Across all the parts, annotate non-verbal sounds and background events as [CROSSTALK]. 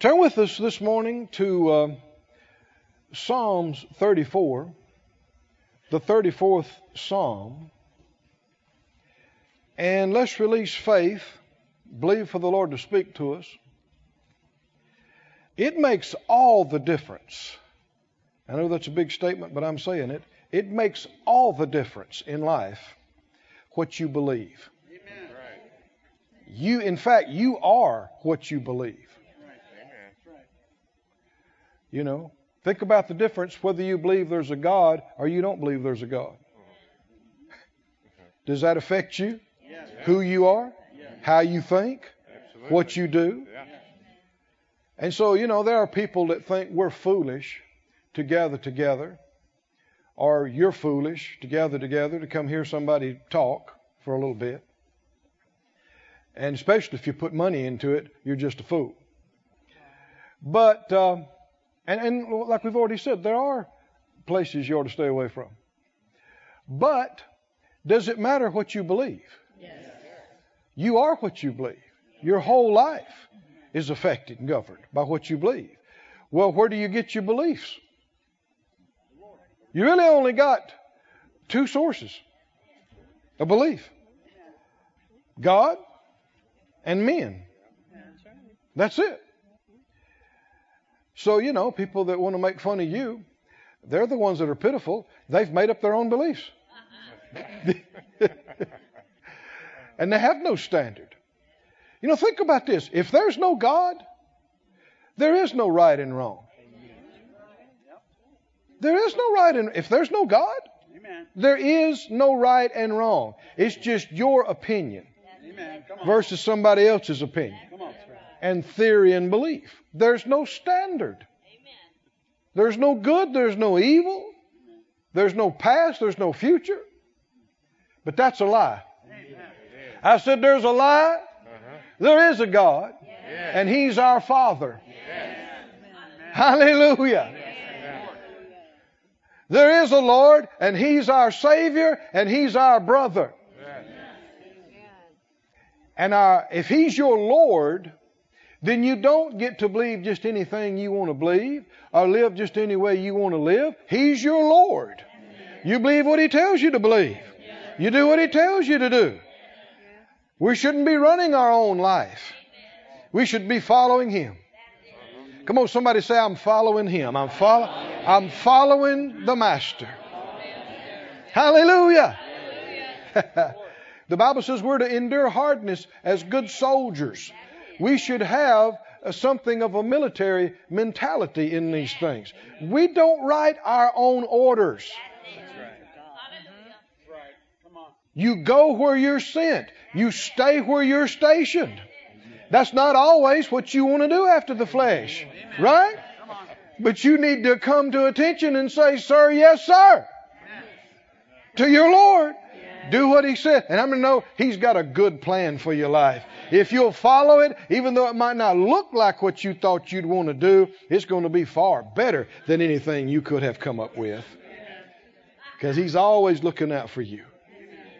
Turn with us this morning to uh, Psalms 34, the 34th Psalm. And let's release faith, believe for the Lord to speak to us. It makes all the difference. I know that's a big statement, but I'm saying it. It makes all the difference in life what you believe. Amen. You, in fact, you are what you believe. You know, think about the difference whether you believe there's a God or you don't believe there's a God. Does that affect you? Yes. Who you are? Yes. How you think? Absolutely. What you do? Yeah. And so, you know, there are people that think we're foolish to gather together, or you're foolish to gather together to come hear somebody talk for a little bit. And especially if you put money into it, you're just a fool. But, uh, and, and like we've already said, there are places you ought to stay away from. But, does it matter what you believe? Yes. You are what you believe. Your whole life is affected and governed by what you believe. Well, where do you get your beliefs? You really only got two sources of belief God and men. That's it. So, you know, people that want to make fun of you, they're the ones that are pitiful. They've made up their own beliefs. [LAUGHS] and they have no standard. You know, think about this. If there's no God, there is no right and wrong. There is no right and if there's no God, there is no right and wrong. It's just your opinion. Versus somebody else's opinion Come on. And theory and belief. There's no standard. There's no good, there's no evil, there's no past, there's no future. But that's a lie. I said there's a lie. Uh-huh. There is a God, and He's our Father. Hallelujah. There is a Lord, and He's our Savior, and He's our brother. And our, if He's your Lord, then you don't get to believe just anything you want to believe or live just any way you want to live. He's your Lord. You believe what He tells you to believe. You do what He tells you to do. We shouldn't be running our own life. We should be following Him. Come on, somebody say, I'm following Him. I'm, follow- I'm following the Master. Hallelujah. [LAUGHS] the Bible says we're to endure hardness as good soldiers. We should have uh, something of a military mentality in these things. We don't write our own orders. You go where you're sent. You stay where you're stationed. That's not always what you want to do after the flesh, right? But you need to come to attention and say, Sir, yes, sir, to your Lord. Do what He said. And I'm going to know He's got a good plan for your life. If you'll follow it, even though it might not look like what you thought you'd want to do, it's going to be far better than anything you could have come up with. Because He's always looking out for you,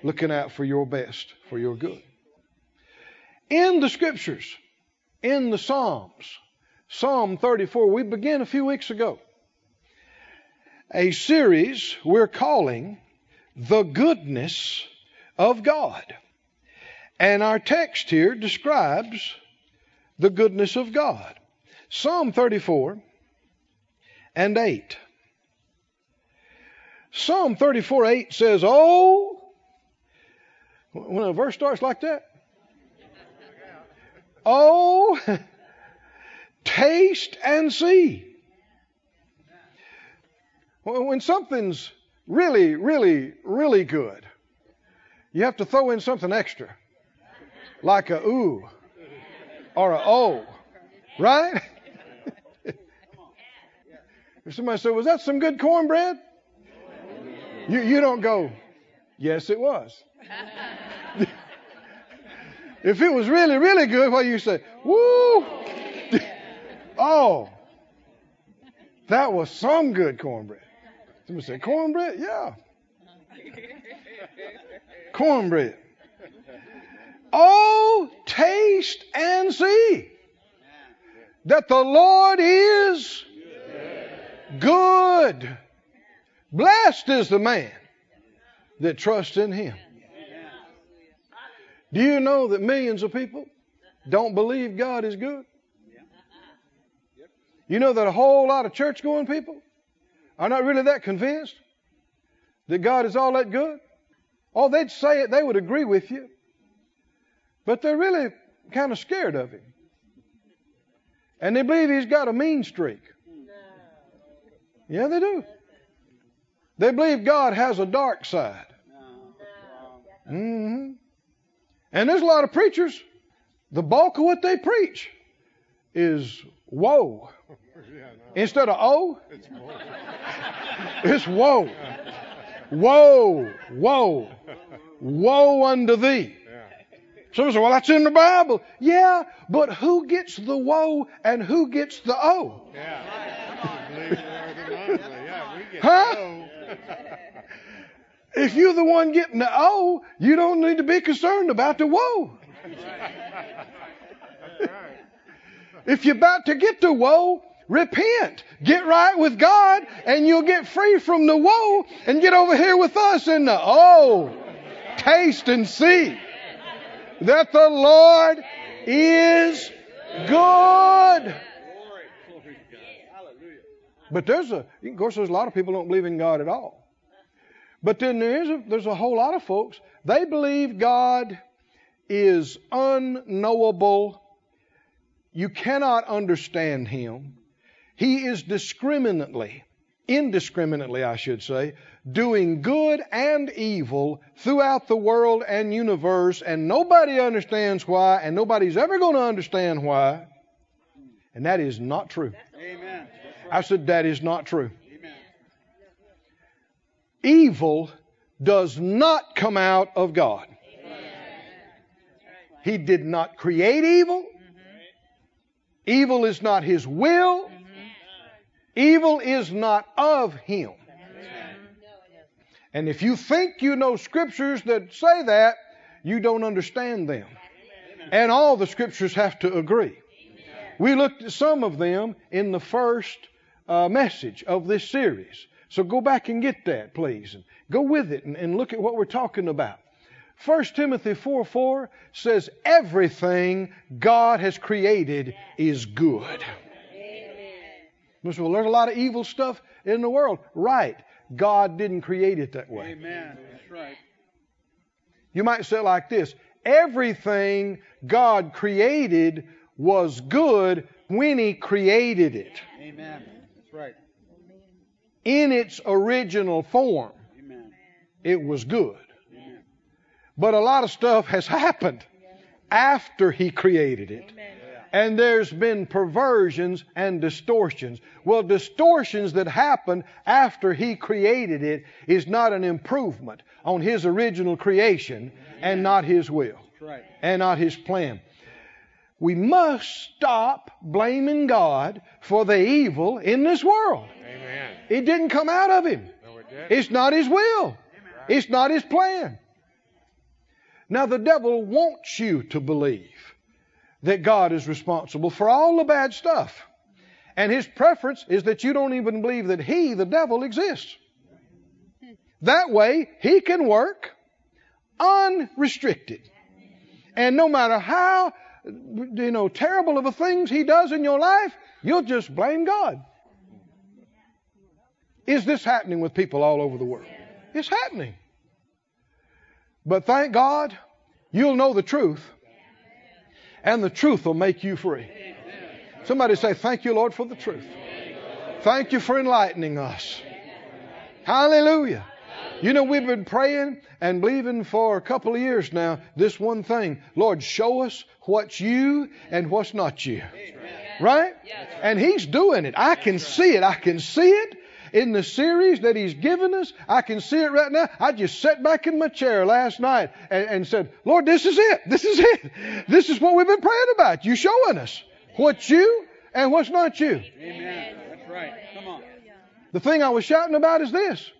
looking out for your best, for your good. In the Scriptures, in the Psalms, Psalm 34, we began a few weeks ago a series we're calling The Goodness of God. And our text here describes the goodness of God. Psalm 34 and 8. Psalm 34 8 says, Oh, when a verse starts like that, oh, taste and see. When something's really, really, really good, you have to throw in something extra, like a ooh or a oh, right? [LAUGHS] if somebody said, "Was that some good cornbread?" You you don't go, "Yes, it was." [LAUGHS] if it was really, really good, do you say? Woo! [LAUGHS] oh, that was some good cornbread. Somebody say, cornbread? Yeah. cornbread. Oh, taste and see that the Lord is good. Blessed is the man that trusts in him. Do you know that millions of people don't believe God is good? You know that a whole lot of church going people are not really that convinced that God is all that good? Oh, they'd say it, they would agree with you. But they're really kind of scared of him. And they believe he's got a mean streak. Yeah, they do. They believe God has a dark side. Mm-hmm. And there's a lot of preachers, the bulk of what they preach is woe. Instead of oh, [LAUGHS] it's woe. Woe, woe, woe unto thee. Someone say, well, that's in the Bible. Yeah, but who gets the woe and who gets the oh? huh? if you're the one getting the oh, you don't need to be concerned about the woe. if you're about to get the woe, repent. Get right with God, and you'll get free from the woe and get over here with us in the oh. Taste and see that the Lord is good. But there's a, of course, there's a lot of people don't believe in God at all. But then there is a, there's a whole lot of folks they believe God is unknowable. You cannot understand Him. He is discriminately, indiscriminately, I should say, doing good and evil throughout the world and universe, and nobody understands why, and nobody's ever going to understand why. And that is not true. Amen. I said, that is not true. Evil does not come out of God. He did not create evil. Mm-hmm. Evil is not His will. Evil is not of Him. And if you think you know scriptures that say that, you don't understand them. And all the scriptures have to agree. We looked at some of them in the first uh, message of this series. So go back and get that, please. And go with it and, and look at what we're talking about. 1 Timothy 4 4 says, Everything God has created is good. Well, there's a lot of evil stuff in the world. Right. God didn't create it that way. Amen. That's right. You might say it like this Everything God created was good when He created it. Amen. That's right. In its original form, Amen. it was good. Amen. But a lot of stuff has happened after He created it. And there's been perversions and distortions. Well, distortions that happen after He created it is not an improvement on His original creation and not His will right. and not His plan. We must stop blaming God for the evil in this world. Amen. It didn't come out of Him. No, it. It's not His will. It's not His plan. Now, the devil wants you to believe that God is responsible for all the bad stuff. And his preference is that you don't even believe that he, the devil, exists. That way, he can work unrestricted. And no matter how, you know, terrible of the things he does in your life, you'll just blame God. Is this happening with people all over the world? It's happening. But thank God, you'll know the truth, and the truth will make you free. Somebody say, Thank you, Lord, for the truth. Thank you for enlightening us. Hallelujah. You know, we've been praying and believing for a couple of years now this one thing Lord, show us what's you and what's not you. Right? And He's doing it. I can see it. I can see it in the series that He's given us. I can see it right now. I just sat back in my chair last night and, and said, Lord, this is it. This is it. This is what we've been praying about. You showing us what's you and what's not you. Amen. That's right. Come on. The thing I was shouting about is this.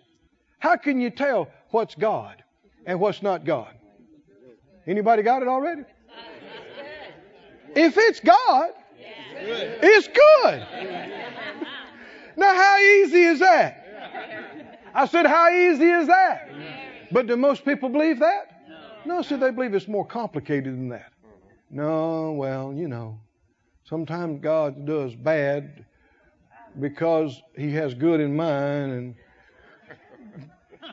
How can you tell what's God and what's not God? Anybody got it already? If it's God, It's good. Now, how easy is that? I said, how easy is that? But do most people believe that? No, see, they believe it's more complicated than that. No, well, you know, sometimes God does bad because He has good in mind, and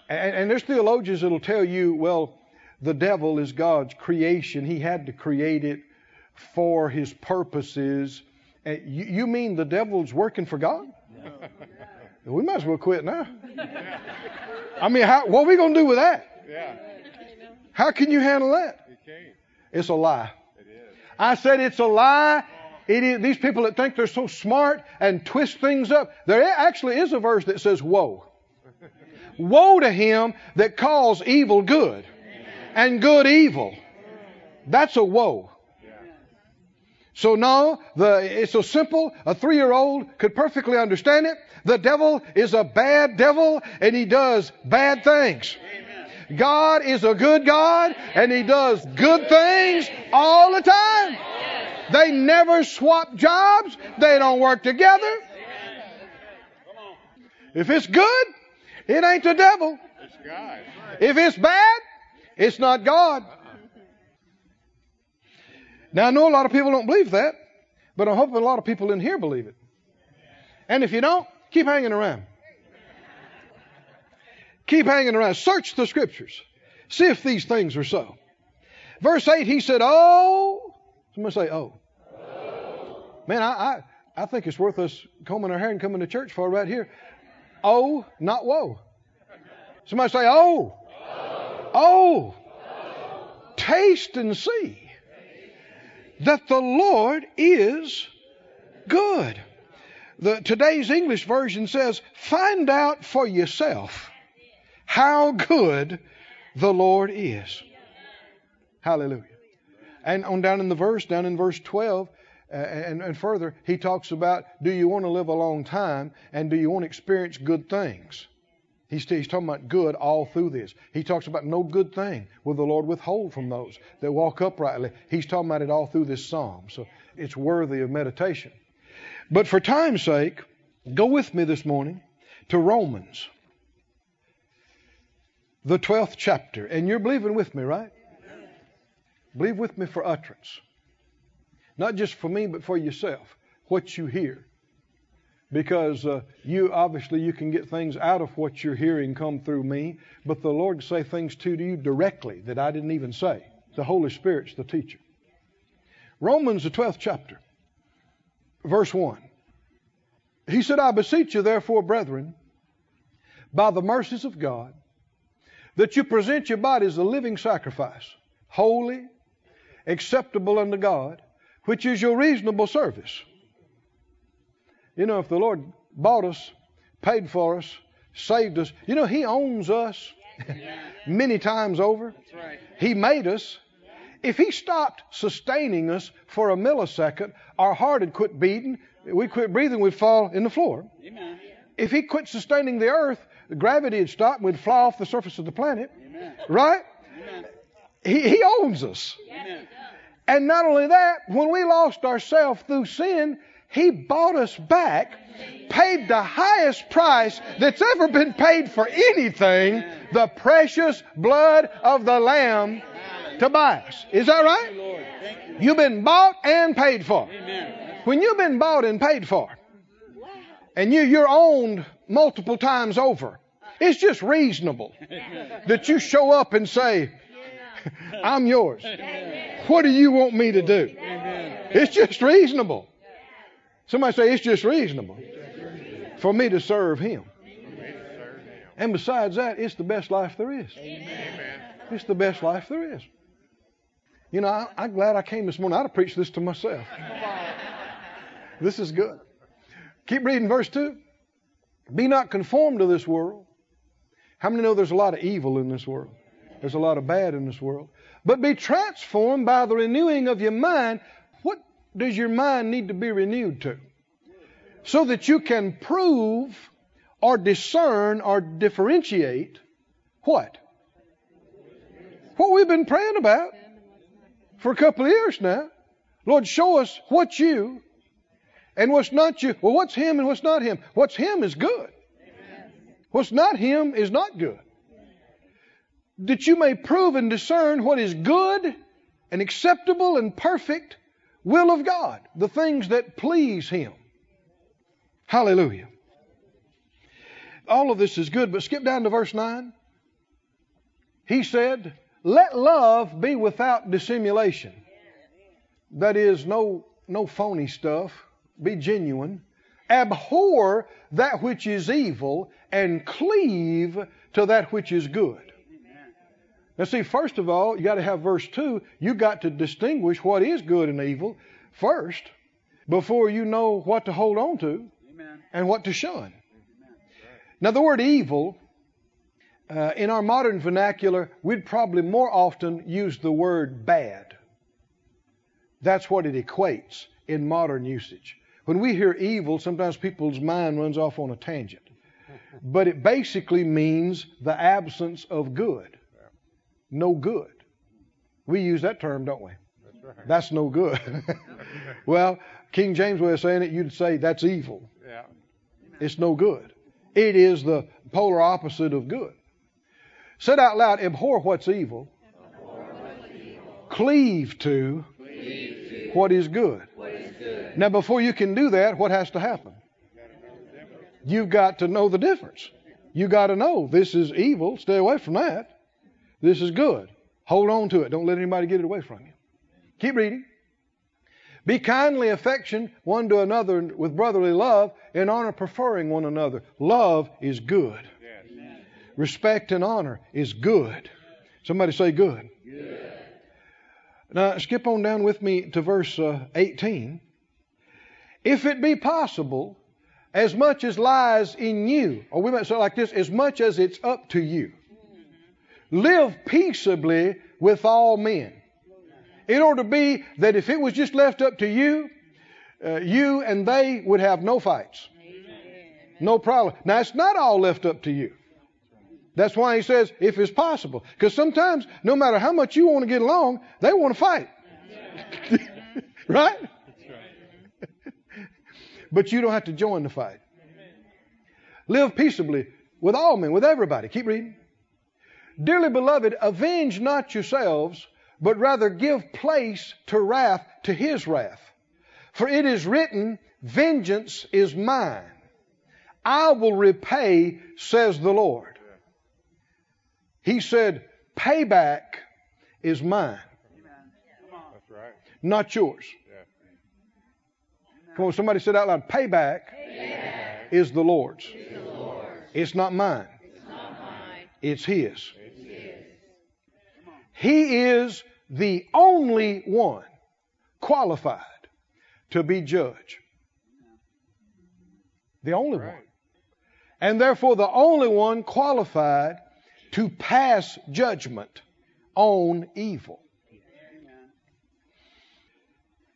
and, and there's theologians that'll tell you, well, the devil is God's creation. He had to create it for His purposes. You, you mean the devil's working for God? We might as well quit now. I mean, how, what are we going to do with that? Yeah. How can you handle that? Can't. It's a lie. It is. I said it's a lie. It is, these people that think they're so smart and twist things up. There actually is a verse that says, Woe. [LAUGHS] Woe to him that calls evil good and good evil. That's a woe. So now, the, it's so simple. A three-year-old could perfectly understand it. The devil is a bad devil and he does bad things. God is a good God and he does good things all the time. They never swap jobs. They don't work together. If it's good, it ain't the devil. It's God. If it's bad, it's not God. Now, I know a lot of people don't believe that, but I'm hoping a lot of people in here believe it. And if you don't, keep hanging around. Keep hanging around. Search the scriptures. See if these things are so. Verse 8, he said, Oh, somebody say, Oh. Man, I, I, I think it's worth us combing our hair and coming to church for right here. Oh, not whoa. Somebody say, Oh. Oh. Taste and see that the Lord is good. The, today's English version says, Find out for yourself how good the Lord is. Hallelujah. And on down in the verse, down in verse 12, uh, and, and further, he talks about do you want to live a long time and do you want to experience good things? He's, he's talking about good all through this. He talks about no good thing will the Lord withhold from those that walk uprightly. He's talking about it all through this psalm. So it's worthy of meditation. But for time's sake, go with me this morning to Romans, the 12th chapter. And you're believing with me, right? Believe with me for utterance. Not just for me, but for yourself. What you hear because uh, you obviously you can get things out of what you're hearing come through me but the lord say things to you directly that i didn't even say. The holy spirit's the teacher. Romans the 12th chapter verse 1 he said i beseech you therefore brethren by the mercies of god that you present your bodies a living sacrifice holy acceptable unto god which is your reasonable service you know, if the Lord bought us, paid for us, saved us, you know, He owns us many times over. right. He made us. If He stopped sustaining us for a millisecond, our heart would quit beating, we'd quit breathing, we'd fall in the floor. Amen. If He quit sustaining the earth, the gravity would stop and we'd fly off the surface of the planet. Amen. Right? Amen. He, he owns us. Amen. And not only that, when we lost ourselves through sin, he bought us back, paid the highest price that's ever been paid for anything, the precious blood of the Lamb to buy us. Is that right? You. You've been bought and paid for. When you've been bought and paid for, and you, you're owned multiple times over, it's just reasonable that you show up and say, I'm yours. What do you want me to do? It's just reasonable. Somebody say it's just reasonable for me to serve Him. And besides that, it's the best life there is. It's the best life there is. You know, I, I'm glad I came this morning. I'd have preached this to myself. This is good. Keep reading verse 2. Be not conformed to this world. How many know there's a lot of evil in this world? There's a lot of bad in this world. But be transformed by the renewing of your mind. Does your mind need to be renewed to? So that you can prove or discern or differentiate what? What we've been praying about for a couple of years now. Lord, show us what you And what's not you, well, what's him and what's not him? What's him is good. What's not him is not good. That you may prove and discern what is good and acceptable and perfect will of God, the things that please him. Hallelujah. All of this is good, but skip down to verse 9. He said, Let love be without dissimulation. That is, no, no phony stuff. Be genuine. Abhor that which is evil and cleave to that which is good. Now, see, first of all, you got to have verse 2. You got to distinguish what is good and evil first before you know what to hold on to Amen. and what to shun. Now, the word evil, uh, in our modern vernacular, we'd probably more often use the word bad. That's what it equates in modern usage. When we hear evil, sometimes people's mind runs off on a tangent. But it basically means the absence of good. No good. We use that term, don't we? That's right. That's no good. [LAUGHS] well, King James way of saying it, you'd say that's evil. Yeah. It's no good. It is the polar opposite of good. Said out loud, abhor what's evil, cleave to what is good. Now, before you can do that, what has to happen? You've got to know the difference. You've got to know this is evil. Stay away from that. This is good. Hold on to it. Don't let anybody get it away from you. Keep reading. Be kindly affection one to another with brotherly love, and honor preferring one another. Love is good. Yes. Respect and honor is good. Somebody say good. Now skip on down with me to verse uh, 18. If it be possible, as much as lies in you, or we might say like this, as much as it's up to you, live peaceably with all men. It ought to be that if it was just left up to you, uh, you and they would have no fights. No problem. Now, it's not all left up to you. That's why he says, if it's possible. Because sometimes, no matter how much you want to get along, they want to fight. [LAUGHS] right? [LAUGHS] but you don't have to join the fight. Live peaceably with all men, with everybody. Keep reading. Dearly beloved, avenge not yourselves, but rather give place to wrath, to his wrath. For it is written, Vengeance is mine. I will repay, says the Lord. He said, Payback is mine, right. not yours. Yeah. Come on, somebody said out loud, Payback, is the Lord's. It's not mine. It's His. He is the only one qualified to be judge. The only one. And therefore, the only one qualified to pass judgment on evil.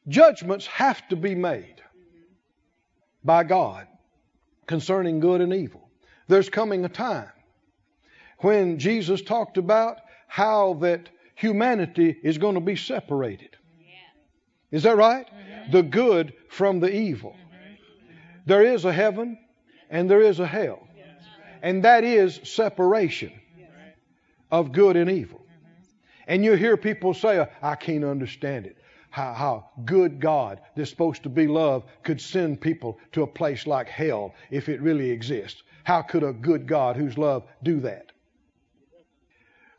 Judgments have to be made by God concerning good and evil. There's coming a time when Jesus talked about how that humanity is going to be separated. Is that right? Mm-hmm. The good from the evil. There is a heaven and there is a hell. And that is separation of good and evil. And you hear people say, I can't understand it. How, how good God, that's supposed to be love, could send people to a place like hell if it really exists. How could a good God who's love do that?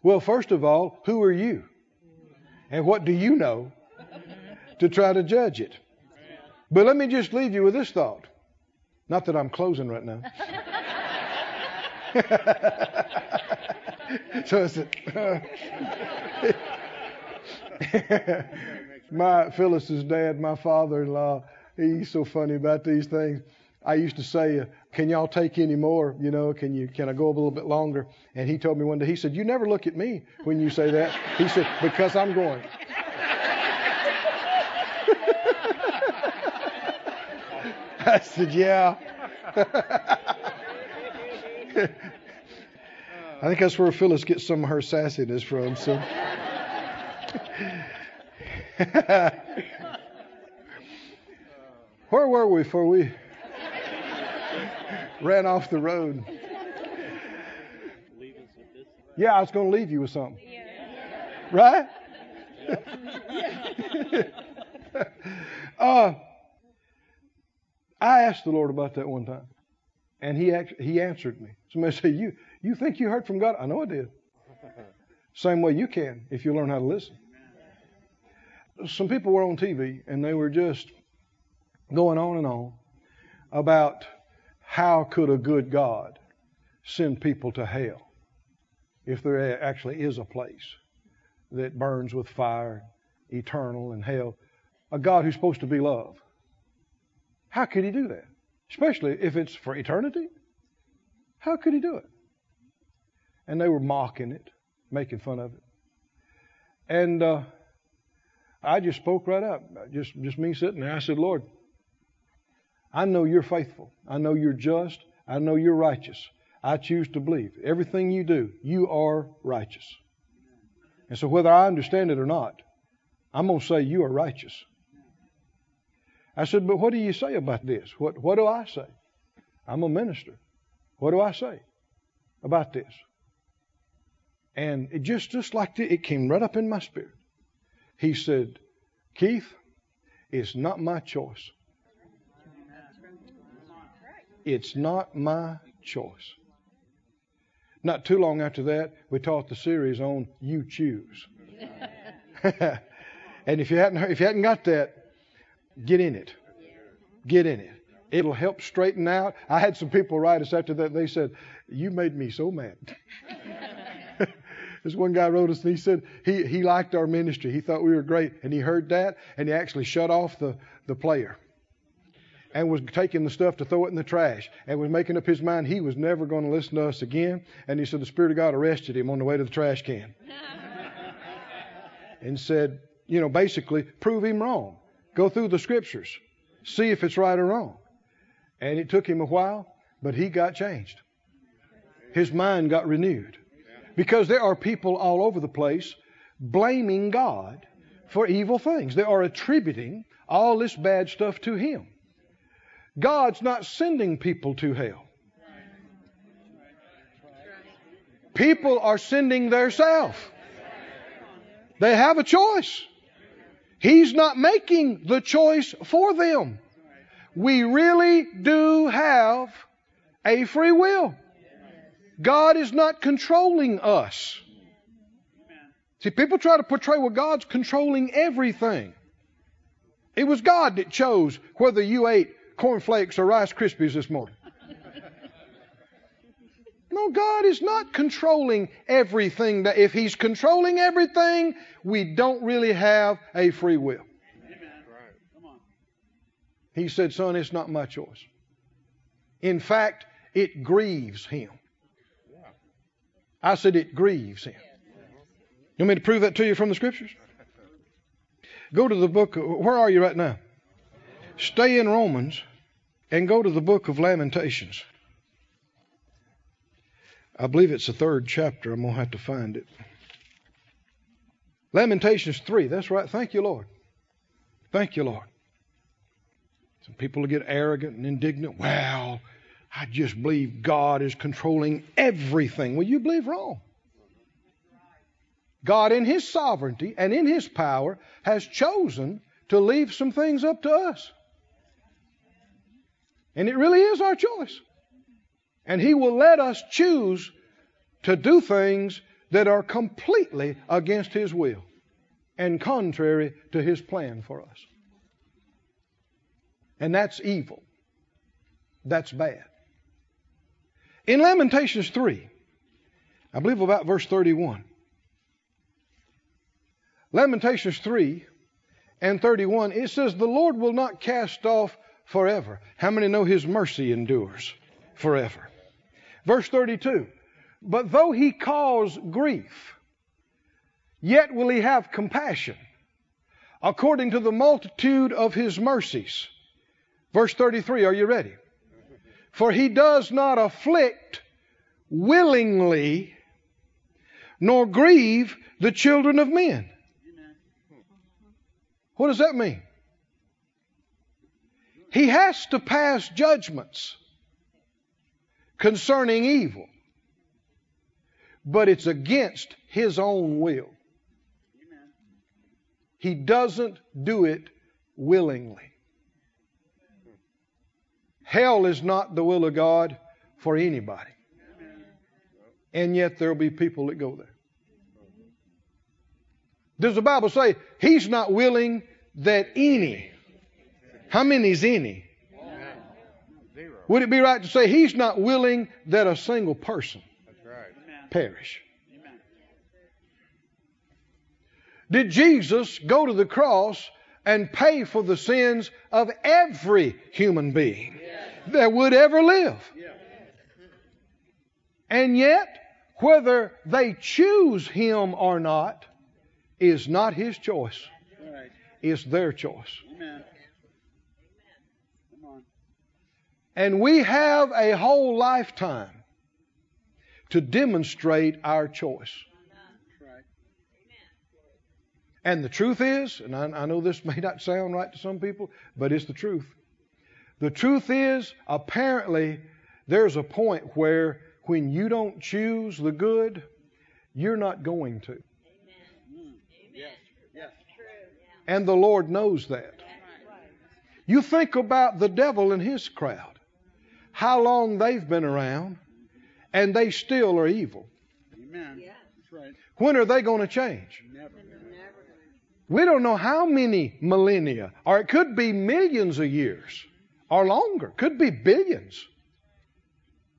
Well, first of all, who are you? And what do you know to try to judge it? But let me just leave you with this thought. Not that I'm closing right now. [LAUGHS] so it's [LAUGHS] my Phyllis's dad, my father-in-law, he's so funny about these things. I used to say, "Can y'all take any more? You know, can you can I go a little bit longer?" And he told me one day, he said, "You never look at me when you say that." He said, "Because I'm going." [LAUGHS] I said, "Yeah." [LAUGHS] I think that's where Phyllis gets some of her sassiness from. So. [LAUGHS] Where were we before we ran off the road? Leave us with this. Yeah, I was going to leave you with something. Right? uh, I asked the Lord about that one time, and He act- He answered me. Somebody said, "You you think you heard from God?" I know I did. Same way you can if you learn how to listen. Some people were on TV and they were just going on and on about how could a good God send people to hell if there actually is a place that burns with fire, eternal and hell, a God who's supposed to be love. How could he do that? Especially if it's for eternity? How could he do it? And they were mocking it, making fun of it. And uh, I just spoke right up, just just me sitting there. I said, Lord, I know you're faithful. I know you're just. I know you're righteous. I choose to believe. Everything you do, you are righteous. And so whether I understand it or not, I'm going to say you are righteous. I said, but what do you say about this? What, what do I say? I'm a minister. What do I say about this? And it just, just like the, it came right up in my spirit. He said, Keith, it's not my choice. It's not my choice. Not too long after that, we taught the series on You Choose. [LAUGHS] and if you hadn't if you hadn't got that, get in it. Get in it. It'll help straighten out. I had some people write us after that. They said, "You made me so mad." [LAUGHS] this one guy wrote us and he said he he liked our ministry. He thought we were great, and he heard that and he actually shut off the the player and was taking the stuff to throw it in the trash and was making up his mind he was never going to listen to us again. And he said the Spirit of God arrested him on the way to the trash can [LAUGHS] and said, you know, basically, prove him wrong. Go through the scriptures, see if it's right or wrong. And it took him a while, but he got changed. His mind got renewed. Because there are people all over the place blaming God for evil things. They are attributing all this bad stuff to him. God's not sending people to hell. People are sending theirself. They have a choice. He's not making the choice for them. We really do have a free will. God is not controlling us. See, people try to portray well, God's controlling everything. It was God that chose whether you ate cornflakes or Rice Krispies this morning. No, God is not controlling everything. If He's controlling everything, we don't really have a free will. He said, Son, it's not my choice. In fact, it grieves Him. I said, it grieves Him. You want me to prove that to you from the Scriptures? Go to the book. Where are you right now? Stay in Romans and go to the book of Lamentations. I believe it's the third chapter. I'm going to have to find it. Lamentations 3. That's right. Thank you, Lord. Thank you, Lord. Some people get arrogant and indignant. Well, I just believe God is controlling everything. Well, you believe wrong. God, in His sovereignty and in His power, has chosen to leave some things up to us. And it really is our choice. And He will let us choose to do things that are completely against His will and contrary to His plan for us. And that's evil. That's bad. In Lamentations 3, I believe about verse 31. Lamentations 3 and 31, it says, The Lord will not cast off forever. How many know His mercy endures forever? Verse 32, But though He cause grief, yet will He have compassion, according to the multitude of His mercies. Verse 33, are you ready? For He does not afflict willingly, nor grieve the children of men. What does that mean? He has to pass judgments concerning evil, but it's against his own will. He doesn't do it willingly. Hell is not the will of God for anybody. And yet there'll be people that go there. Does the Bible say he's not willing that any? How many is any? Would it be right to say he's not willing that a single person perish? Did Jesus go to the cross and pay for the sins of every human being that would ever live? And yet, whether they choose him or not is not his choice, it's their choice. Amen. Come on. And we have a whole lifetime to demonstrate our choice. And the truth is, and I, I know this [LAUGHS] may not sound right to some people, but it's the truth. The truth is, apparently, there's a point where when you don't choose the good, you're not going to. Mm. Yes. Yes. And the Lord knows that. You think about the devil and his crowd, how long they've been around, and they still are evil. Amen. That's right. When are they going to change? Never. We don't know how many millennia, or it could be millions of years, or longer, could be billions.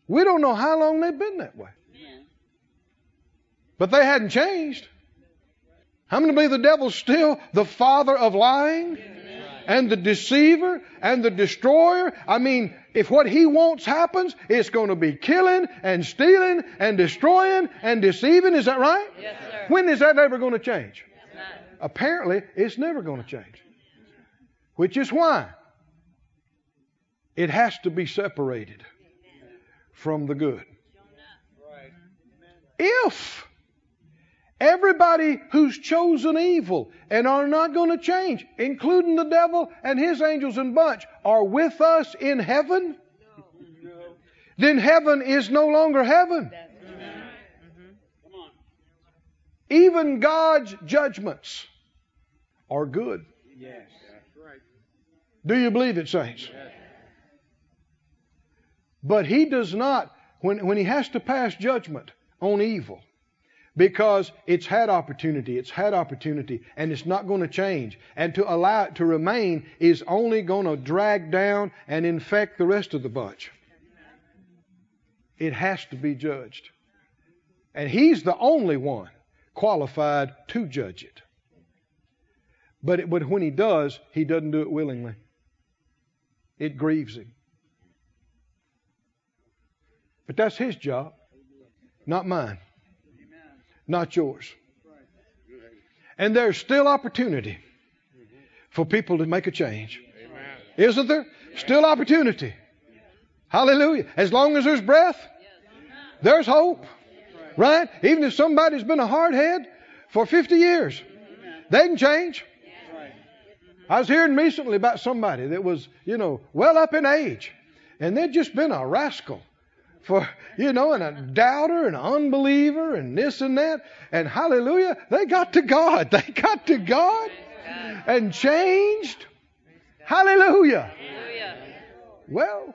We don't know how long they've been that way. But they hadn't changed. How many believe the devil's still the father of lying? And the deceiver and the destroyer. I mean, if what he wants happens, it's going to be killing and stealing and destroying and deceiving. Is that right? Yes, sir. When is that ever going to change? Not. Apparently, it's never going to change. Which is why it has to be separated from the good. Right. If everybody who's chosen evil and are not going to change, including the devil and his angels and bunch, are with us in heaven, No. then heaven is no longer heaven. Even God's judgments are good. Yes. Right. Do you believe it, saints? Yes. But he does not, when, when he has to pass judgment on evil, because it's had opportunity, it's had opportunity, and it's not going to change. And to allow it to remain is only going to drag down and infect the rest of the bunch. It has to be judged. And he's the only one qualified to judge it. But, it, but when he does, he doesn't do it willingly. It grieves him. But that's his job, not mine. Not yours. And there's still opportunity for people to make a change. Isn't there? Still opportunity. Hallelujah. As long as there's breath, there's hope. Right? Even if somebody's been a hardhead for 50 years, they can change. I was hearing recently about somebody that was, you know, well up in age, and they'd just been a rascal for, you know, and a doubter and an unbeliever and this and that. And hallelujah, they got to God. They got to God and changed. Hallelujah. Hallelujah. Well,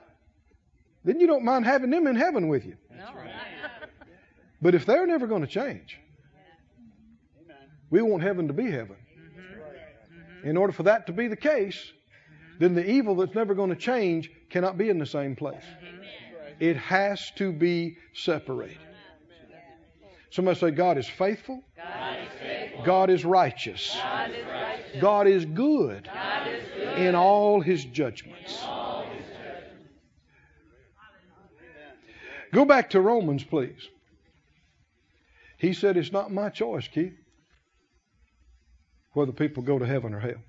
then you don't mind having them in heaven with you. But if they're never going to change, we want heaven to be heaven. Mm-hmm. In order for that to be the case, then the evil that's never going to change cannot be in the same place. It has to be separated. Somebody say, God is faithful. God is faithful. God is righteous. God is good God is good. in all his judgments. Go back to Romans, please. He said, It's not my choice, Keith, whether people go to heaven or hell.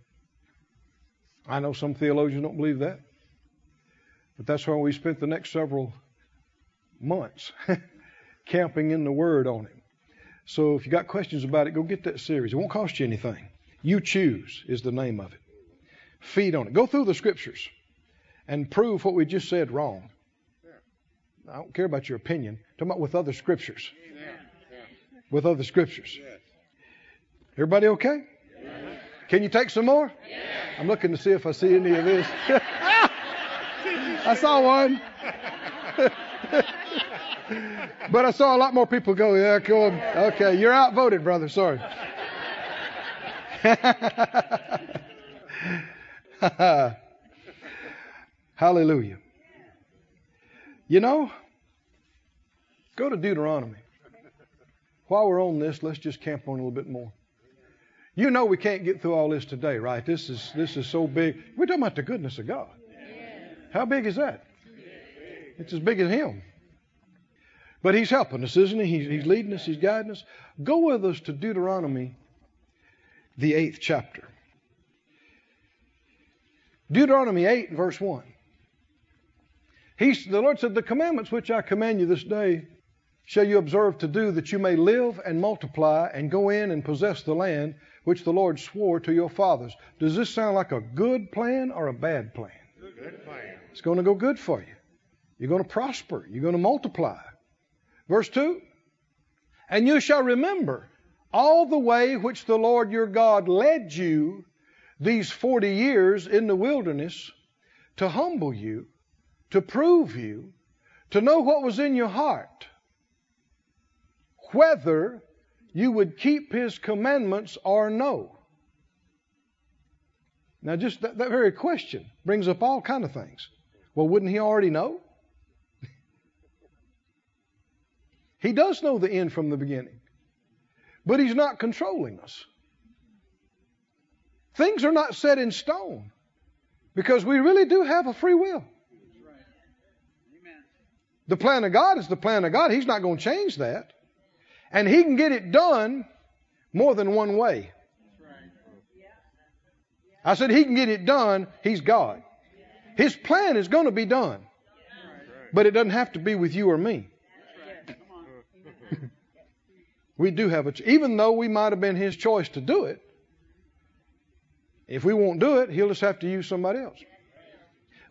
I know some theologians don't believe that, but that's why we spent the next several months [LAUGHS] camping in the Word on it. So if you got questions about it, go get that series. It won't cost you anything. You choose is the name of it. Feed on it. Go through the scriptures and prove what we just said wrong. I don't care about your opinion. Talking about with other scriptures. With other scriptures. Everybody okay? Can you take some more? I'm looking to see if I see any of this. [LAUGHS] I saw one. [LAUGHS] but I saw a lot more people go, yeah, cool. Okay, you're outvoted, brother. Sorry. [LAUGHS] Hallelujah. You know, go to Deuteronomy. While we're on this, let's just camp on a little bit more. You know we can't get through all this today, right? This is this is so big. We're talking about the goodness of God. How big is that? It's as big as Him. But He's helping us, isn't He? He's, he's leading us, He's guiding us. Go with us to Deuteronomy, the eighth chapter. Deuteronomy 8, verse 1. He's, the Lord said, The commandments which I command you this day shall you observe to do, that you may live and multiply and go in and possess the land which the Lord swore to your fathers. Does this sound like a good plan or a bad plan? It's going to go good for you. You're going to prosper. You're going to multiply. Verse 2 And you shall remember all the way which the Lord your God led you these 40 years in the wilderness to humble you, to prove you, to know what was in your heart, whether you would keep his commandments or no. Now, just that, that very question brings up all kind of things. Well, wouldn't he already know? [LAUGHS] he does know the end from the beginning, but he's not controlling us. Things are not set in stone because we really do have a free will. The plan of God is the plan of God. He's not going to change that. And He can get it done more than one way. I said He can get it done. He's God. His plan is going to be done. But it doesn't have to be with you or me. [LAUGHS] We do have a, ch- even though we might have been His choice to do it, if we won't do it, He'll just have to use somebody else.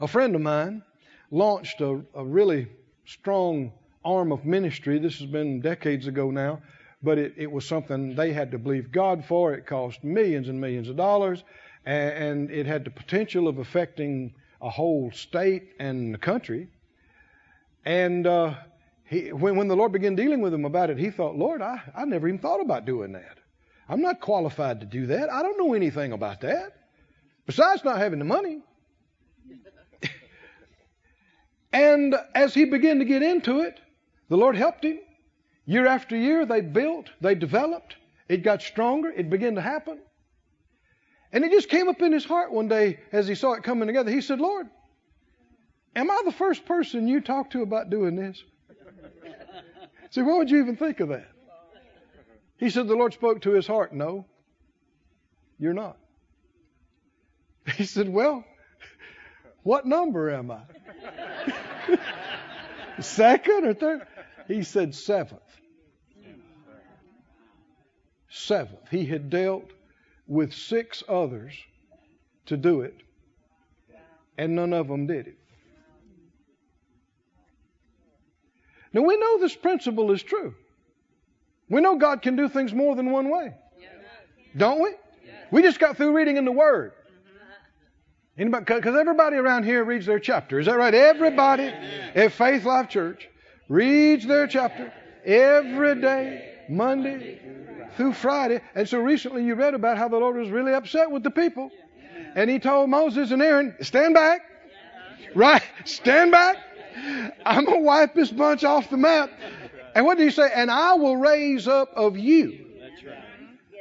A friend of mine launched a, a really strong arm of ministry. This has been decades ago now, but it, it was something they had to believe God for. It cost millions and millions of dollars, and, it had the potential of affecting a whole state and the country. And uh, he, when, when the Lord began dealing with him about it, he thought, Lord, I, I never even thought about doing that. I'm not qualified to do that. I don't know anything about that. Besides not having the money. [LAUGHS] and as he began to get into it, the Lord helped him. Year after year, they built, they developed, it got stronger, it began to happen. And it just came up in his heart one day as he saw it coming together. He said, Lord, am I the first person you talked to about doing this? [LAUGHS] See, what would you even think of that? He said, The Lord spoke to his heart. No, you're not. [LAUGHS] He said, Well, what number am I? [LAUGHS] Second or third? He said, Seventh. Seventh. He had dealt with six others to do it, and none of them did it. Now, we know this principle is true. We know God can do things more than one way. Don't we? We just got through reading in the Word. Anybody? Because everybody around here reads their chapter. Is that right? Everybody at Faith Life Church reads their chapter every day, Monday through Friday. And so recently you read about how the Lord was really upset with the people. And he told Moses and Aaron, stand back. Right? Stand back. I'm going to wipe this bunch off the map. And what did he say? And I will raise up of you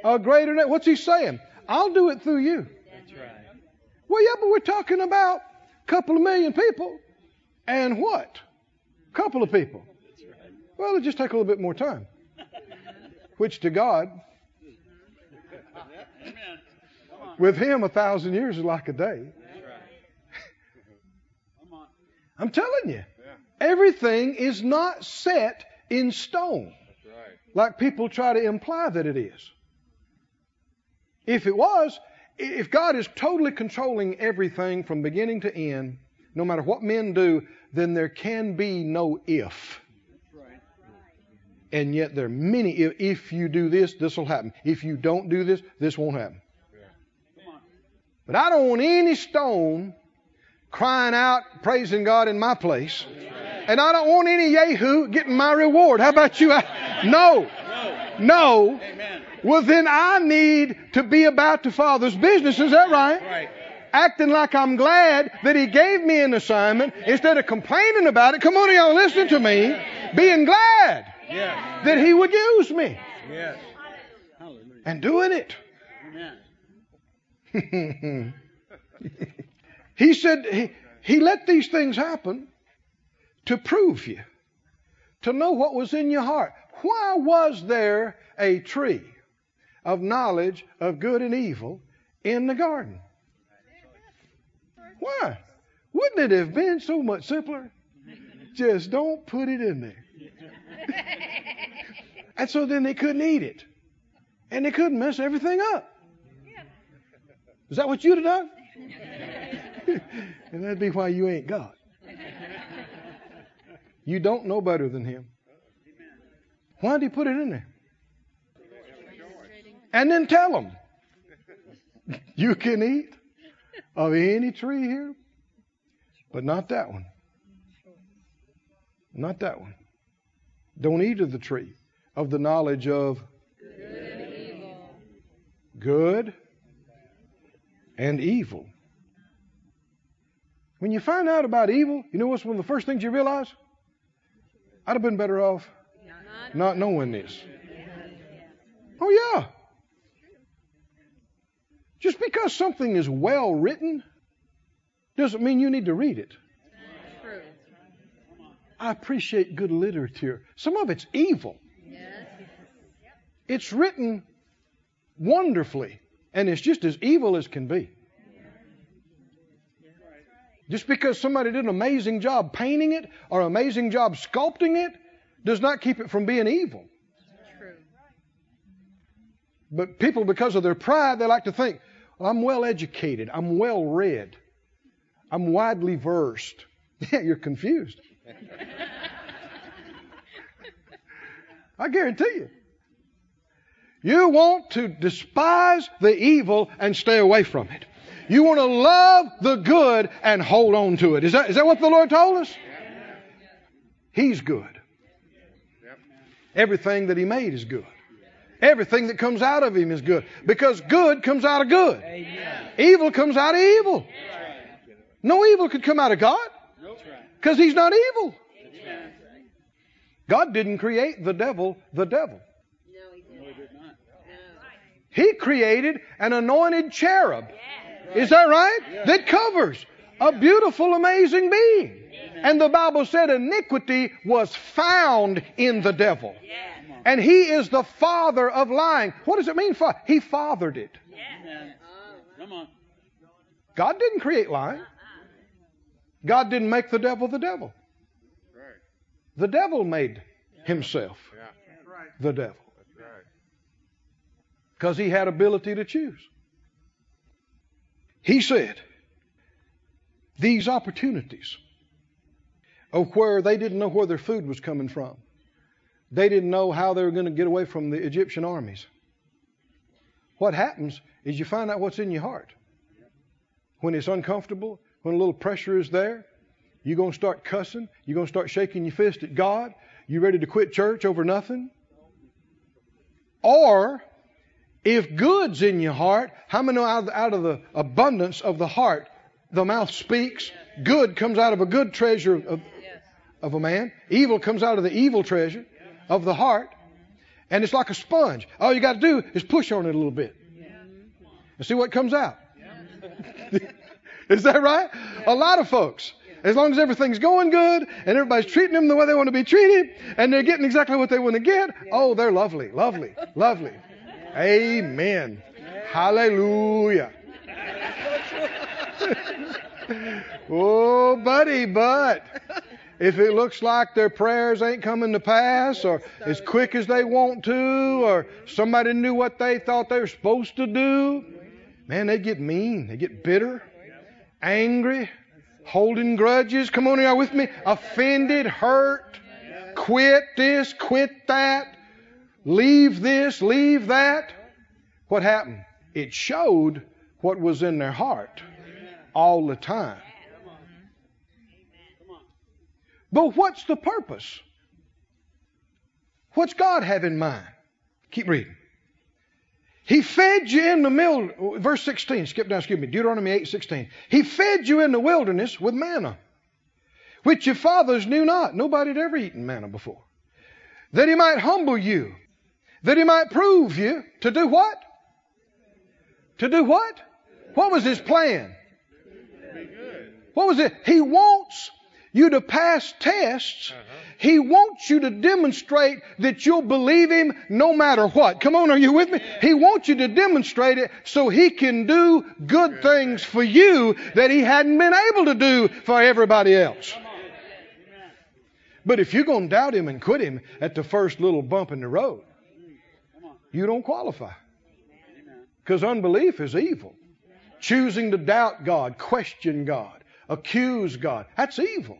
a greater name. What's he saying? I'll do it through you. Well, yeah, but we're talking about a couple of million people. And what? A couple of people. Well, it'll just take a little bit more time. Which to God, with Him, a thousand years is like a day. I'm telling you, everything is not set in stone like people try to imply that it is. If it was, if God is totally controlling everything from beginning to end, no matter what men do, then there can be no if. And yet there are many if, you do this, this will happen. If you don't do this, this won't happen. But I don't want any stone crying out, praising God in my place. And I don't want any Yahoo getting my reward. How about you? I, [LAUGHS] no. No. Well, then I need to be about the Father's business. Is that? Right. Acting like I'm glad that He gave me an assignment instead of complaining about it. Come on, y'all, listen to me. Being glad Yes. that He would use me Yes. And doing it. [LAUGHS] He said he, he let these things happen to prove you, to know what was in your heart. Why was there a tree of knowledge of good and evil in the garden? Why? Wouldn't it have been so much simpler? Just don't put it in there. [LAUGHS] and so then they couldn't eat it. And they couldn't mess everything up. Is that what you'd have done? [LAUGHS] and that'd be why you ain't God. [LAUGHS] You don't know better than Him. Why did He put it in there? And then tell them you can eat of any tree here, but not that one. Not that one. Don't eat of the tree of the knowledge of good and evil. When you find out about evil, you know what's one of the first things you realize? I'd have been better off not knowing this. Oh, yeah. Just because something is well written doesn't mean you need to read it. I appreciate good literature. Some of it's evil. It's written wonderfully, and it's just as evil as can be. Just because somebody did an amazing job painting it or an amazing job sculpting it does not keep it from being evil. But people, because of their pride, they like to think, well, I'm well educated, I'm well read, I'm widely versed. [LAUGHS] Yeah, you're confused. I guarantee you. You want to despise the evil and stay away from it. You want to love the good and hold on to it. Is that, is that what the Lord told us? He's good. Everything that He made is good. Everything that comes out of Him is good. Because good comes out of good. Evil comes out of evil. No evil could come out of God. Because He's not evil. God didn't create the devil the devil. No, he didn't. He did not. No. He created an anointed cherub. Is that right? That covers a beautiful, amazing being. And the Bible said iniquity was found in the devil. And he is the father of lying. What does it mean? He fathered it. God didn't create lying. God didn't make the devil the devil. Right. The devil made himself That's right. the devil That's right. because he had ability to choose. He said, these opportunities of where they didn't know where their food was coming from. They didn't know how they were going to get away from the Egyptian armies. What happens is you find out what's in your heart. When it's uncomfortable, when a little pressure is there, you're going to start cussing. You're going to start shaking your fist at God. You ready to quit church over nothing? Or if good's in your heart, how many know out, of the abundance of the heart, the mouth speaks? Good comes out of a good treasure of, of a man. Evil comes out of the evil treasure of the heart. And it's like a sponge. All you got to do is push on it a little bit. And see what comes out. [LAUGHS] [LAUGHS] is that right? A lot of folks, as long as everything's going good and everybody's treating them the way they want to be treated and they're getting exactly what they want to get, oh, they're lovely, lovely, [LAUGHS] lovely. Amen. Hallelujah. [LAUGHS] oh, buddy, but if it looks like their prayers ain't coming to pass or as quick as they want to or somebody knew what they thought they were supposed to do, man, they get mean. They get bitter, angry, holding grudges. Come on, you with me? Offended, hurt, quit this, quit that, leave this, leave that. What happened? It showed what was in their heart all the time. But what's the purpose? What's God have in mind? Keep reading. He fed you in the middle, verse 16, skip down, excuse me, Deuteronomy 8, 16. He fed you in the wilderness with manna, which your fathers knew not. Nobody had ever eaten manna before. That he might humble you, that he might prove you to do what? To do what? What was his plan? What was it? He wants you to pass tests. He wants you to demonstrate that you'll believe Him no matter what. Come on, are you with me? He wants you to demonstrate it so He can do good things for you that He hadn't been able to do for everybody else. But if you're going to doubt Him and quit Him at the first little bump in the road, you don't qualify. Because unbelief is evil. Choosing to doubt God, question God, accuse God, that's evil.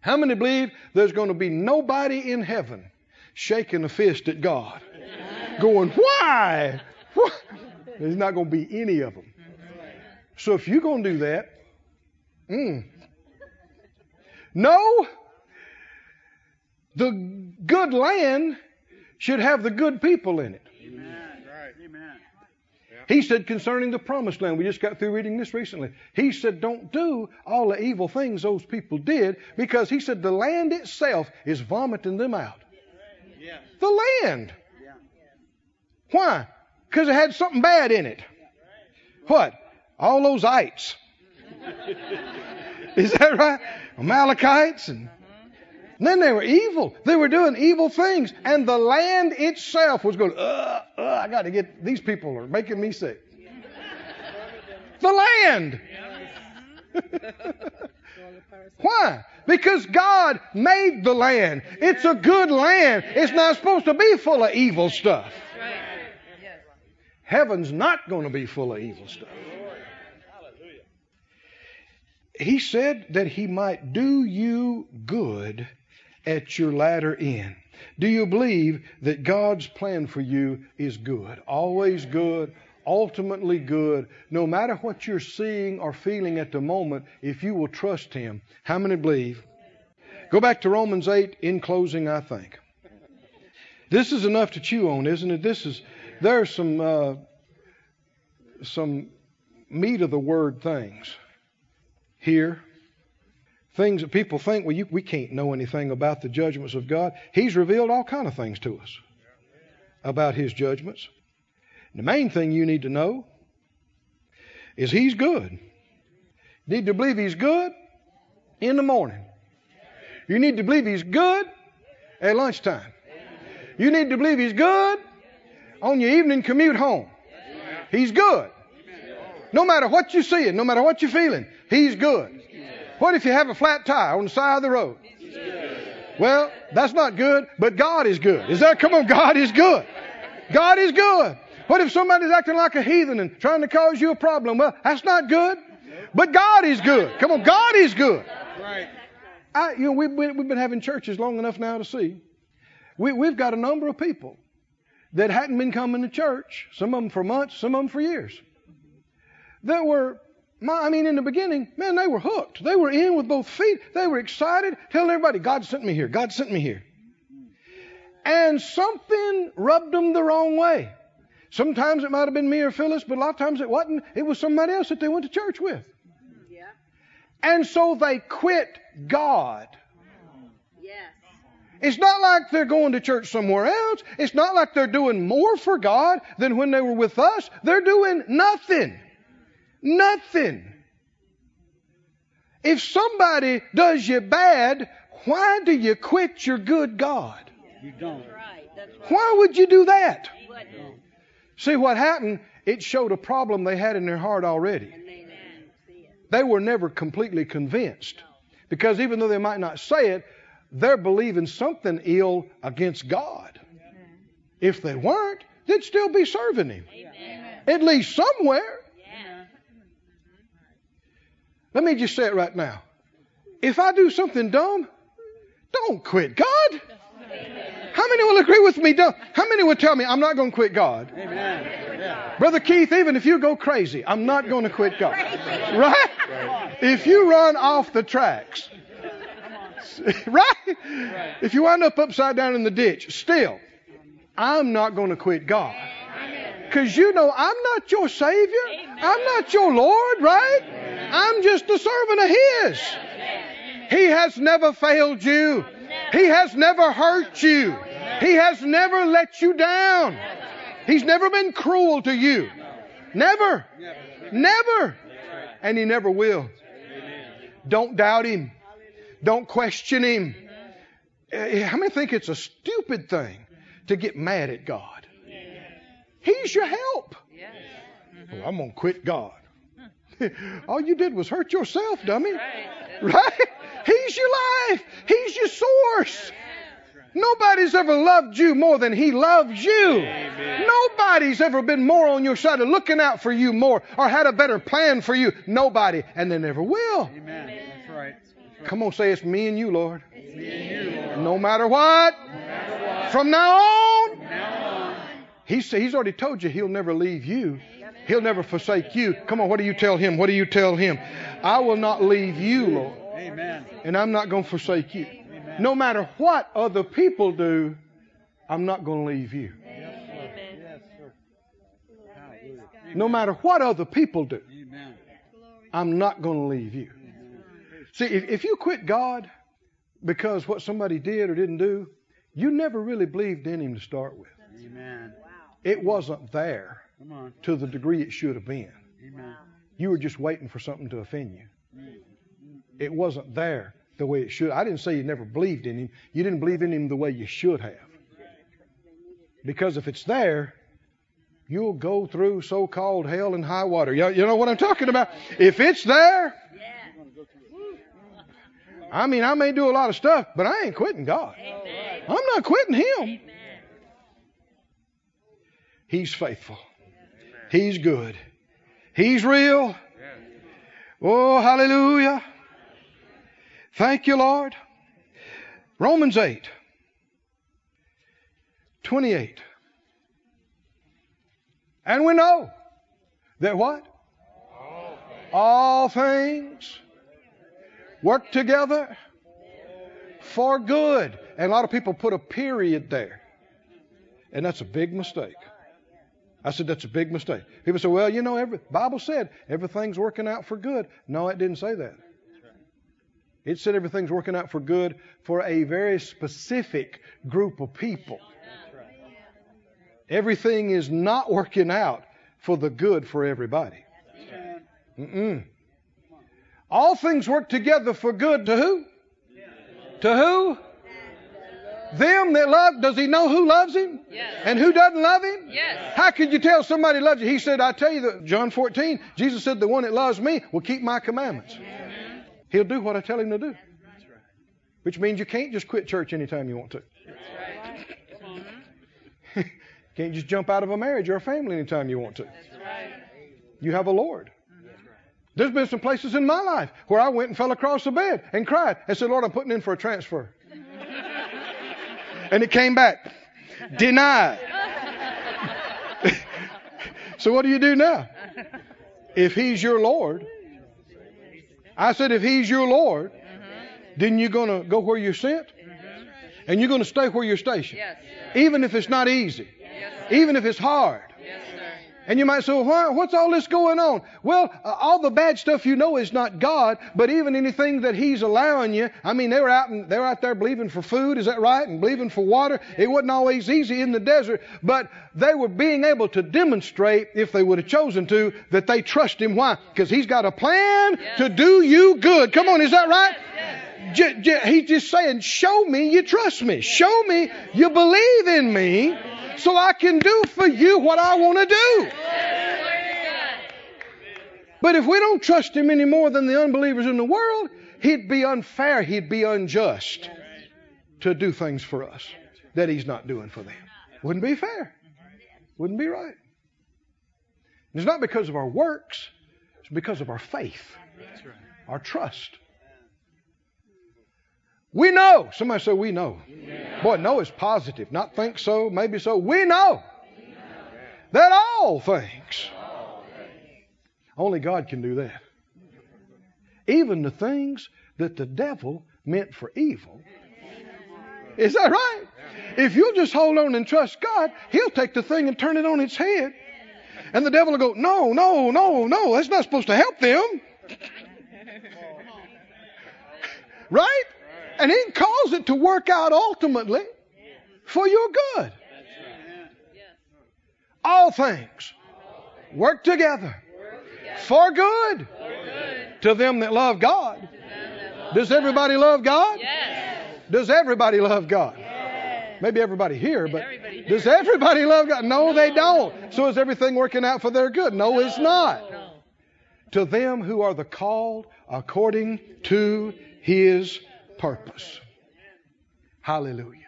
How many believe there's going to be nobody in heaven shaking a fist at God, going, Why? There's not going to be any of them. So if you're going to do that, mm, no, the good land should have the good people in it. He said concerning the promised land, we just got through reading this recently. He said, don't do all the evil things those people did because he said the land itself is vomiting them out. The land. Why? Because it had something bad in it. What? All those ites. [LAUGHS] is that right? Amalekites and then they were evil. They were doing evil things. And the land itself was going, uh, uh, I got to get, these people are making me sick. the land. [LAUGHS] Why? Because God made the land. It's a good land. It's not supposed to be full of evil stuff. Heaven's not going to be full of evil stuff. He said that he might do you good at your latter end. Do you believe that God's plan for you is good? Always good, ultimately good, no matter what you're seeing or feeling at the moment, if you will trust Him. How many believe? Go back to Romans 8 in closing, I think. This is enough to chew on, isn't it? This is, there's some, uh, some meat of the word things here things that people think, well, you, we can't know anything about the judgments of God. He's revealed all kind of things to us about His judgments. The main thing you need to know is He's good. You need to believe He's good in the morning. You need to believe He's good at lunchtime. You need to believe He's good on your evening commute home. He's good. No matter what you're seeing, no matter what you're feeling, He's good. What if you have a flat tire on the side of the road? Well, that's not good, but God is good. Is that, come on, God is good. God is good. What if somebody's acting like a heathen and trying to cause you a problem? Well, that's not good, but God is good. Come on, God is good. Right. I, you know, we've been, we've been having churches long enough now to see. We, we've got a number of people that hadn't been coming to church, some of them for months, some of them for years, that were my, I mean, in the beginning, man, they were hooked. They were in with both feet. They were excited, telling everybody, God sent me here. God sent me here. And something rubbed them the wrong way. Sometimes it might have been me or Phyllis, but a lot of times it wasn't. It was somebody else that they went to church with. Yeah. And so they quit God. Yes. It's not like they're going to church somewhere else. It's not like they're doing more for God than when they were with us. They're doing nothing. Nothing. If somebody does you bad, why do you quit your good God? You don't. That's right. That's right. Why would you do that? See what happened? It showed a problem they had in their heart already. They didn't see it. They were never completely convinced. Because even though they might not say it, they're believing something ill against God. If they weren't, they'd still be serving Him. At least somewhere. Let me just say it right now. If I do something dumb, don't quit God. How many will agree with me? How many would tell me I'm not going to quit God? Amen. Brother Keith, even if you go crazy, I'm not going to quit God. Right? If you run off the tracks, [LAUGHS] right? If you wind up upside down in the ditch, still, I'm not going to quit God. Because you know I'm not your Savior. I'm not your Lord, right? I'm just a servant of His. He has never failed you. He has never hurt you. He has never let you down. He's never been cruel to you. Never. Never. And He never will. Don't doubt Him. Don't question Him. Eh, How many think it's a stupid thing to get mad at God? He's your help. Well, I'm going to quit God. [LAUGHS] All you did was hurt yourself, dummy. Right? He's your life. He's your source. Nobody's ever loved you more than He loves you. Nobody's ever been more on your side or looking out for you more or had a better plan for you. Nobody. And they never will. Amen. That's right. That's right. Come on, say it's me and you, Lord. Me and you, Lord. No matter what. From now on. Now on. He's, he's already told you he'll never leave you. He'll never forsake you. Come on, what do you tell him? What do you tell him? I will not leave you, Lord, Amen. and I'm not going to forsake you. No matter what other people do, I'm not going to leave you. No matter what other people do, I'm not going to leave you. See, if, if you quit God because what somebody did or didn't do, you never really believed in Him to start with. Amen. It wasn't there. To the degree it should have been. Amen. You were just waiting for something to offend you. Mm-hmm. It wasn't there the way it should. I didn't say you never believed in Him. You didn't believe in Him the way you should have. Because if it's there, you'll go through so called hell and high water. You you know what I'm talking about? If it's there, I mean, I may do a lot of stuff, but I ain't quitting God. I'm not quitting Him. He's faithful. He's good. He's real. Oh, hallelujah. Thank you, Lord. Romans 8, 28. And we know that what? All things work together for good. And a lot of people put a period there. And that's a big mistake. I said that's a big mistake. People say, "Well, you know, every Bible said everything's working out for good." No, it didn't say that. It said everything's working out for good for a very specific group of people. Everything is not working out for the good for everybody. Mm-mm. All things work together for good to who? To who? Them that love. Does he know who loves him? Yes. And who doesn't love him? Yes. How could you tell somebody loves you? He said, I tell you that John 14, Jesus said, the one that loves me will keep my commandments. He'll do what I tell him to do. Which means you can't just quit church anytime you want to. [LAUGHS] can't just jump out of a marriage or a family anytime you want to. You have a Lord. There's been some places in my life where I went and fell across the bed and cried and said, Lord, I'm putting in for a transfer. And it came back. Denied. [LAUGHS] so what do you do now? If he's your Lord, I said, if he's your Lord, mm-hmm. then you're going to go where you're sent mm-hmm. and you're going to stay where you're stationed. Yes. Even if it's not easy, even if it's hard. Yes. And you might say, well, what's all this going on? Well, uh, all the bad stuff you know is not God, but even anything that He's allowing you. I mean, they were out and they were out there believing for food, is that right? And believing for water. It wasn't always easy in the desert, but they were being able to demonstrate, if they would have chosen to, that they trust Him. Why? Because He's got a plan to do you good. Come on, is that right? J- j- he's just saying, show me you trust me. Show me you believe in me so I can do for you what I want to do. But if we don't trust him any more than the unbelievers in the world, he'd be unfair, he'd be unjust to do things for us that he's not doing for them. Wouldn't be fair. Wouldn't be right. And it's not because of our works, it's because of our faith. Our trust. We know. Somebody say we know. Boy, know is positive. Not think so, maybe so. We know that all things. Only God can do that. Even the things that the devil meant for evil. Is that right? If you'll just hold on and trust God, He'll take the thing and turn it on its head. And the devil will go, No, no, no, no, that's not supposed to help them. [LAUGHS] right? And He calls it to work out ultimately for your good. All things work together for good to them that love God. Does everybody love God? Does everybody love God? Maybe everybody here, but does everybody love God? No, they don't. So is everything working out for their good? No, it's not. To them who are the called according to his purpose. Hallelujah.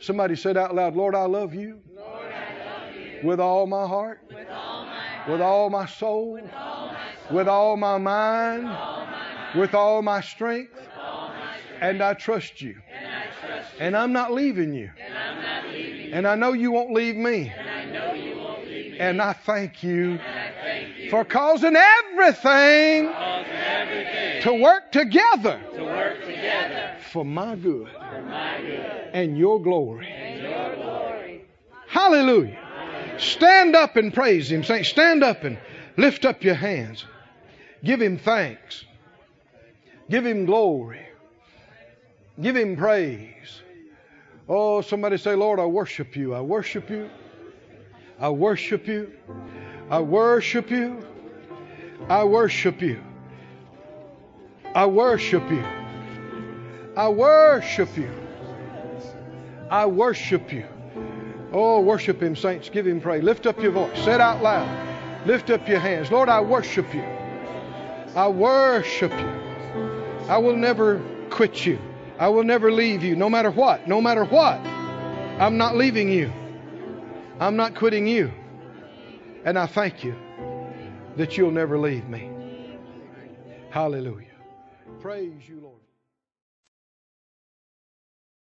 Somebody said out loud, Lord, I love you, Lord, I love you. with all my heart, with all my, heart. With all my soul, with all my, soul. With all my mind, with all my, mind. With all my strength, and I trust you. And, I trust you. and I'm not leaving you. And, I'm not leaving you. and I know you won't leave me. And I, know you won't leave me. And I thank you, for causing everything, causing everything to work together for my good and your glory. Hallelujah. Stand up and praise Him. Saints, stand up and lift up your hands. Give Him thanks. Give Him glory. Give Him praise. Oh, somebody say, Lord, I worship you. I worship you. I worship you. I worship you. I worship you. I worship you. I worship you. I worship you. Oh, worship Him, saints. Give Him praise. Lift up your voice. Say it out loud. Lift up your hands. Lord, I worship you. I worship you. I will never quit you. I will never leave you, no matter what. No matter what. I'm not leaving you. I'm not quitting you. And I thank you that you'll never leave me. Hallelujah. Praise you, Lord.